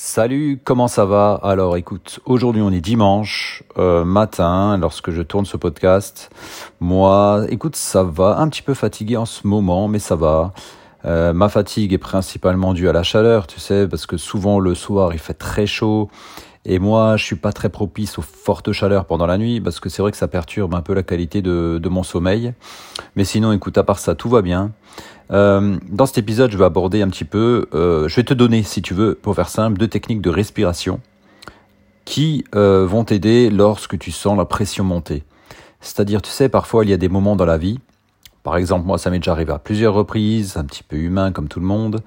Salut, comment ça va? Alors écoute, aujourd'hui on est dimanche euh, matin lorsque je tourne ce podcast. Moi, écoute, ça va, un petit peu fatigué en ce moment, mais ça va. Euh, ma fatigue est principalement due à la chaleur, tu sais, parce que souvent le soir il fait très chaud. Et moi, je suis pas très propice aux fortes chaleurs pendant la nuit, parce que c'est vrai que ça perturbe un peu la qualité de, de mon sommeil. Mais sinon, écoute, à part ça, tout va bien. Euh, dans cet épisode, je vais aborder un petit peu, euh, je vais te donner, si tu veux, pour faire simple, deux techniques de respiration qui euh, vont t'aider lorsque tu sens la pression monter. C'est-à-dire, tu sais, parfois il y a des moments dans la vie, par exemple, moi ça m'est déjà arrivé à plusieurs reprises, un petit peu humain comme tout le monde.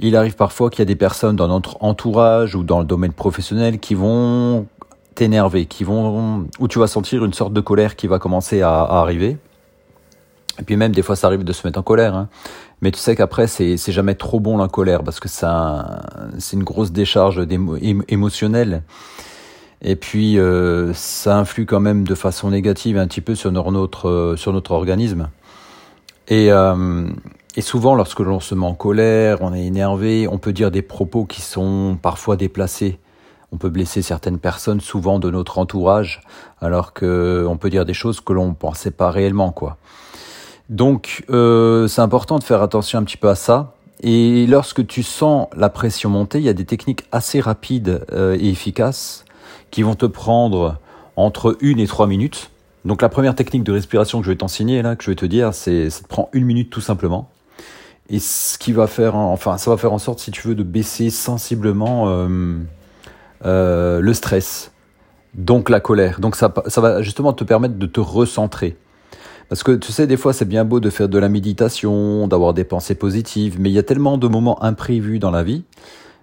Il arrive parfois qu'il y a des personnes dans notre entourage ou dans le domaine professionnel qui vont t'énerver, qui vont, où tu vas sentir une sorte de colère qui va commencer à arriver. Et puis même des fois ça arrive de se mettre en colère. Hein. Mais tu sais qu'après c'est jamais trop bon la colère parce que ça c'est une grosse décharge émotionnelle. Et puis euh, ça influe quand même de façon négative un petit peu sur notre euh, sur notre organisme. Et euh, et souvent lorsque l'on se met en colère, on est énervé, on peut dire des propos qui sont parfois déplacés. On peut blesser certaines personnes, souvent de notre entourage, alors que on peut dire des choses que l'on pensait pas réellement, quoi. Donc euh, c'est important de faire attention un petit peu à ça. Et lorsque tu sens la pression monter, il y a des techniques assez rapides euh, et efficaces qui vont te prendre entre une et trois minutes. Donc la première technique de respiration que je vais t'enseigner là, que je vais te dire, c'est ça te prend une minute tout simplement. Et ce qui va faire, enfin ça va faire en sorte, si tu veux, de baisser sensiblement euh, euh, le stress, donc la colère. Donc ça, ça va justement te permettre de te recentrer. Parce que tu sais, des fois, c'est bien beau de faire de la méditation, d'avoir des pensées positives, mais il y a tellement de moments imprévus dans la vie.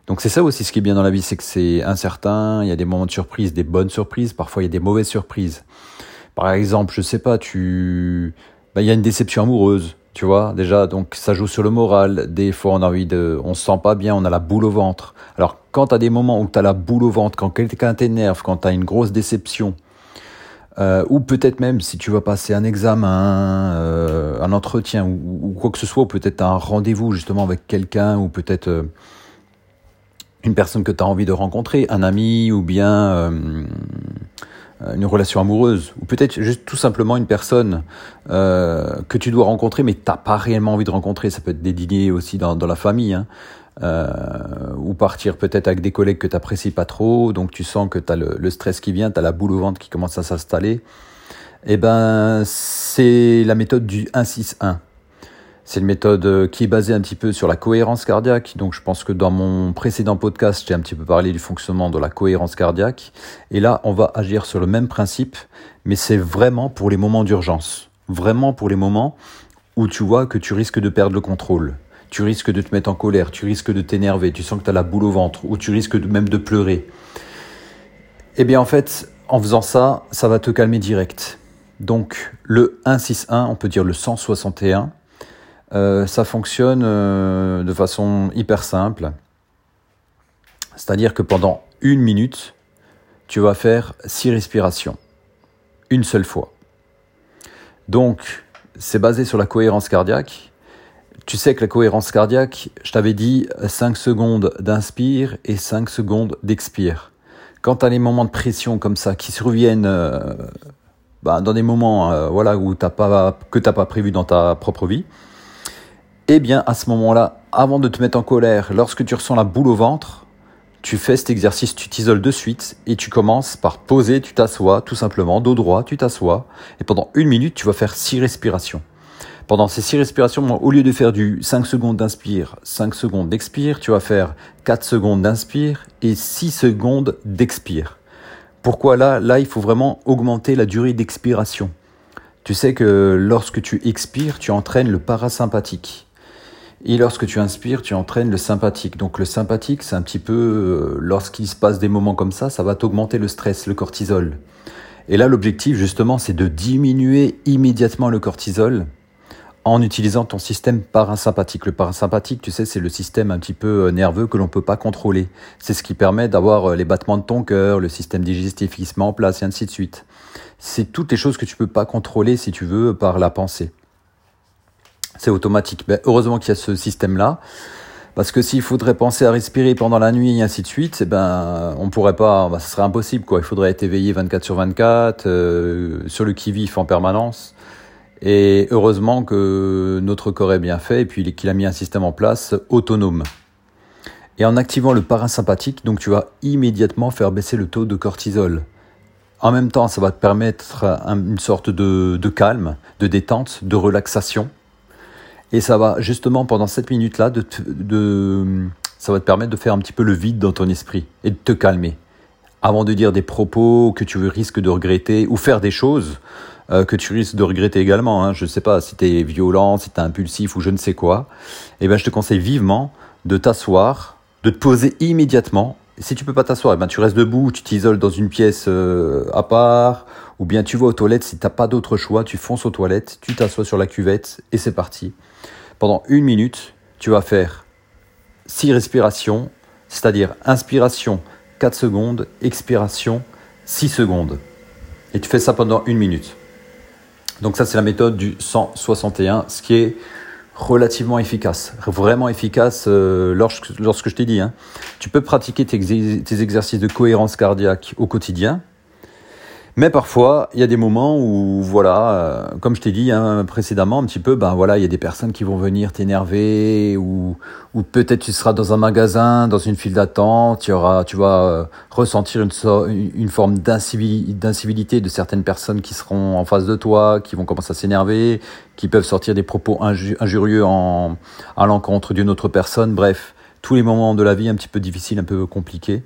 Donc c'est ça aussi ce qui est bien dans la vie, c'est que c'est incertain, il y a des moments de surprise, des bonnes surprises, parfois il y a des mauvaises surprises. Par exemple, je sais pas, tu... Ben, il y a une déception amoureuse, tu vois, déjà, donc ça joue sur le moral. Des fois, on a envie de... On se sent pas bien, on a la boule au ventre. Alors, quand tu as des moments où tu as la boule au ventre, quand quelqu'un t'énerve, quand tu as une grosse déception, euh, ou peut-être même si tu vas passer un examen, euh, un entretien ou, quoi que ce soit, ou peut-être un rendez-vous justement avec quelqu'un ou peut-être euh, une personne que tu as envie de rencontrer, un ami ou bien une relation amoureuse, ou peut-être juste tout simplement une personne que tu dois rencontrer mais t'as pas réellement envie de rencontrer. Ça peut être des dîners aussi dans, la famille. Hein. Euh, ou partir peut-être avec des collègues que tu n'apprécies pas trop, donc tu sens que tu as le, stress qui vient, tu as la boule au ventre qui commence à s'installer, eh ben c'est la méthode du 1-6-1. C'est une méthode euh, qui est basée un petit peu sur la cohérence cardiaque. Donc je pense que dans mon précédent podcast, j'ai un petit peu parlé du fonctionnement de la cohérence cardiaque. Et là, on va agir sur le même principe, mais c'est vraiment pour les moments d'urgence. Vraiment pour les moments où tu vois que tu risques de perdre le contrôle tu risques de te mettre en colère, tu risques de t'énerver, tu sens que tu as la boule au ventre, ou tu risques même de pleurer. Eh bien en fait, en faisant ça, ça va te calmer direct. Donc le 161, on peut dire le 161, euh, ça fonctionne euh, de façon hyper simple. C'est-à-dire que pendant une minute, tu vas faire six respirations. Une seule fois. Donc, c'est basé sur la cohérence cardiaque. Tu sais que la cohérence cardiaque, je t'avais dit 5 secondes d'inspire et 5 secondes d'expire. Quand tu as les moments de pression comme ça qui surviennent euh, bah, dans des moments euh, voilà, où t'as pas, que tu n'as pas prévu dans ta propre vie, eh bien à ce moment-là, avant de te mettre en colère, lorsque tu ressens la boule au ventre, tu fais cet exercice, tu t'isoles de suite et tu commences par poser, tu t'assois tout simplement, dos droit, tu t'assois et pendant une minute, tu vas faire six respirations. Pendant ces six respirations, au lieu de faire du 5 secondes d'inspire, 5 secondes d'expire, tu vas faire 4 secondes d'inspire et 6 secondes d'expire. Pourquoi là Là, il faut vraiment augmenter la durée d'expiration? Tu sais que lorsque tu expires, tu entraînes le parasympathique. Et lorsque tu inspires, tu entraînes le sympathique. Donc le sympathique, c'est un petit peu, euh, lorsqu'il se passe des moments comme ça, ça va t'augmenter le stress, le cortisol. Et là, l'objectif, justement, c'est de diminuer immédiatement le cortisol en utilisant ton système parasympathique. Le parasympathique, tu sais, c'est le système un petit peu euh, nerveux que l'on peut pas contrôler. C'est ce qui permet d'avoir euh, les battements de ton cœur, le système digestif qui se met en place et ainsi de suite. C'est toutes les choses que tu peux pas contrôler si tu veux par la pensée. C'est automatique. Ben, heureusement qu'il y a ce système-là. Parce que s'il faudrait penser à respirer pendant la nuit et ainsi de suite, eh ben, on pourrait pas, bah, ce serait impossible, quoi. Il faudrait être éveillé 24 sur 24, euh, sur le qui-vif en permanence. Et heureusement que notre corps est bien fait et puis qu'il a mis un système en place autonome. Et en activant le parasympathique, donc tu vas immédiatement faire baisser le taux de cortisol. En même temps, ça va te permettre une sorte de, calme, de détente, de relaxation. Et ça va justement pendant cette minute-là, ça va te permettre de faire un petit peu le vide dans ton esprit et de te calmer. Avant de dire des propos que tu risques de regretter ou faire des choses euh, que tu risques de regretter également. Hein. Je ne sais pas si tu es violent, si tu es impulsif ou je ne sais quoi. Eh ben, je te conseille vivement de t'asseoir, de te poser immédiatement si tu peux pas t'asseoir, eh ben tu restes debout, tu t'isoles dans une pièce euh, à part, ou bien tu vas aux toilettes. Si t'as pas d'autre choix, tu fonces aux toilettes, tu t'assois sur la cuvette et c'est parti. Pendant une minute, tu vas faire six respirations, c'est-à-dire inspiration 4 secondes, expiration 6 secondes. Et tu fais ça pendant une minute. Donc ça c'est la méthode du 161, ce qui est relativement efficace, vraiment efficace euh, lorsque, lorsque je t'ai dit. Hein. Tu peux pratiquer tes, tes, exercices de cohérence cardiaque au quotidien, mais parfois il y a des moments où, voilà, euh, comme je t'ai dit hein, précédemment un petit peu, ben voilà, il y a des personnes qui vont venir t'énerver, ou, peut-être tu seras dans un magasin, dans une file d'attente, tu auras, tu vas euh, ressentir une, une forme d'incivilité de certaines personnes qui seront en face de toi, qui vont commencer à s'énerver, qui peuvent sortir des propos injurieux en, à l'encontre d'une autre personne. Bref, tous les moments de la vie un petit peu difficiles, un peu compliqués.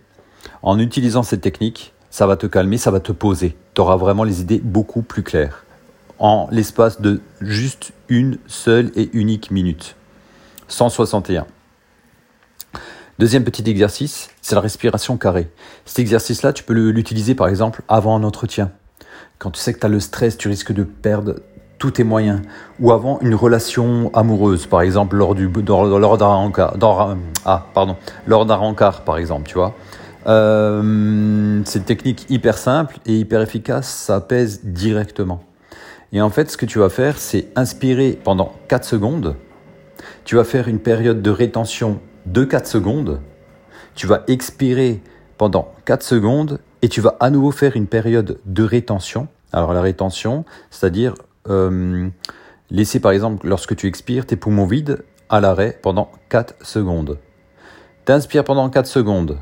En utilisant cette technique, ça va te calmer, ça va te poser. Tu auras vraiment les idées beaucoup plus claires. En l'espace de juste une seule et unique minute. 161. Deuxième petit exercice, c'est la respiration carrée. Cet exercice-là, tu peux l'utiliser par exemple avant un entretien. Quand tu sais que tu as le stress, tu risques de perdre tous tes moyens, ou avant une relation amoureuse, par exemple lors du lors d'un ah lors d'un rencard par exemple, tu vois. Euh, c'est une technique hyper simple et hyper efficace, ça pèse directement. Et en fait, ce que tu vas faire, c'est inspirer pendant 4 secondes. Tu vas faire une période de rétention de 4 secondes. Tu vas expirer pendant 4 secondes et tu vas à nouveau faire une période de rétention. Alors la rétention, c'est-à-dire euh, laisser par exemple, lorsque tu expires, tes poumons vides à l'arrêt pendant 4 secondes. Tu inspires pendant 4 secondes,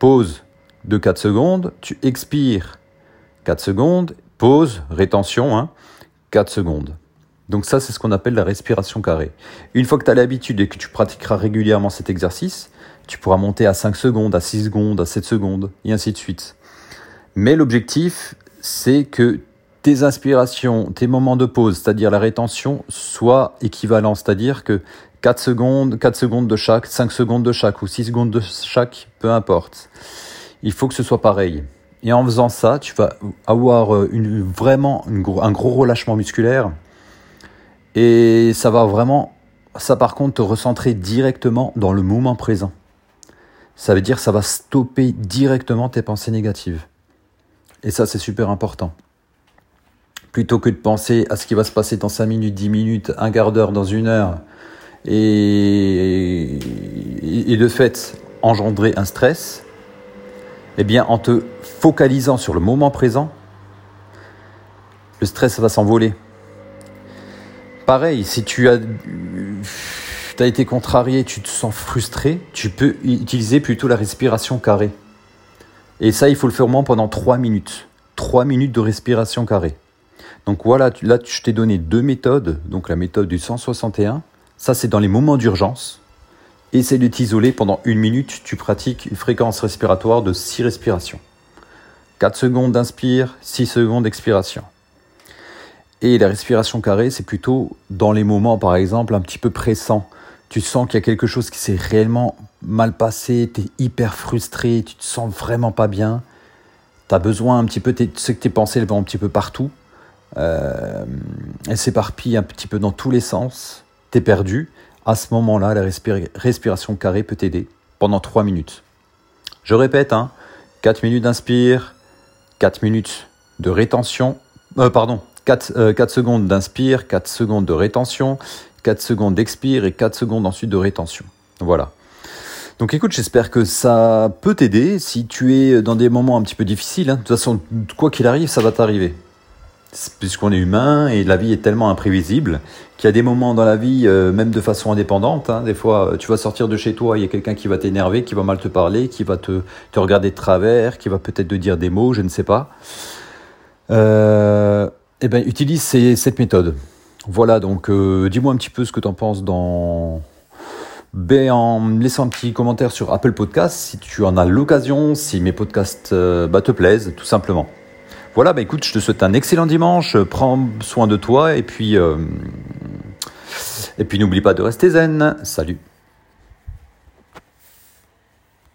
pause de 4 secondes, tu expires 4 secondes, pause, rétention, hein, 4 secondes. Donc ça, c'est ce qu'on appelle la respiration carrée. Une fois que tu as l'habitude et que tu pratiqueras régulièrement cet exercice, tu pourras monter à 5 secondes, à 6 secondes, à 7 secondes, et ainsi de suite. Mais l'objectif, c'est que tes inspirations, tes moments de pause, c'est-à-dire la rétention, soient équivalents, c'est-à-dire que 4 secondes, 4 secondes de chaque, 5 secondes de chaque ou 6 secondes de chaque, peu importe. Il faut que ce soit pareil. Et en faisant ça, tu vas avoir euh, vraiment un gros relâchement musculaire. Et ça va vraiment, ça par contre, te recentrer directement dans le moment présent. Ça veut dire ça va stopper directement tes pensées négatives. Et ça, c'est super important plutôt que de penser à ce qui va se passer dans 5 minutes, 10 minutes, un quart d'heure, dans une heure, et, de fait engendrer un stress, eh bien en te focalisant sur le moment présent, le stress va s'envoler. Pareil, si tu as, as été contrarié, tu te sens frustré, tu peux utiliser plutôt la respiration carrée. Et ça, il faut le faire au moins pendant 3 minutes. 3 minutes de respiration carrée. Donc voilà, là je t'ai donné deux méthodes, donc la méthode du 161, ça c'est dans les moments d'urgence. Essaye de t'isoler pendant une minute, tu pratiques une fréquence respiratoire de 6 respirations. 4 secondes d'inspire, 6 secondes d'expiration. Et la respiration carrée, c'est plutôt dans les moments, par exemple, un petit peu pressants. Tu sens qu'il y a quelque chose qui s'est réellement mal passé, tu es hyper frustré, tu te sens vraiment pas bien. Tu as besoin un petit peu, tu sais que tes pensées vont un petit peu partout. Euh, elle s'éparpille un petit peu dans tous les sens, t'es perdu. À ce moment-là, la respiration carrée peut t'aider pendant 3 minutes. Je répète, hein, 4 minutes d'inspire, 4 minutes de rétention, euh, pardon, 4, 4 euh, secondes d'inspire, 4 secondes de rétention, 4 secondes d'expire et 4 secondes ensuite de rétention. Voilà. Donc écoute, j'espère que ça peut t'aider si tu es dans des moments un petit peu difficiles. Hein. De toute façon, quoi qu'il arrive, ça va t'arriver. Puisqu'on est humain et la vie est tellement imprévisible qu'il y a des moments dans la vie, euh, même de façon indépendante, hein, des fois tu vas sortir de chez toi, il y a quelqu'un qui va t'énerver, qui va mal te parler, qui va te, te regarder de travers, qui va peut-être te dire des mots, je ne sais pas. Euh, eh ben, utilise cette méthode. Voilà, donc euh, dis-moi un petit peu ce que tu en penses dans, ben, en laissant un petit commentaire sur Apple Podcast si tu en as l'occasion, si mes podcasts euh, bah, te plaisent, tout simplement. Voilà, bah écoute, je te souhaite un excellent dimanche, prends soin de toi et puis, euh, et puis n'oublie pas de rester zen. Salut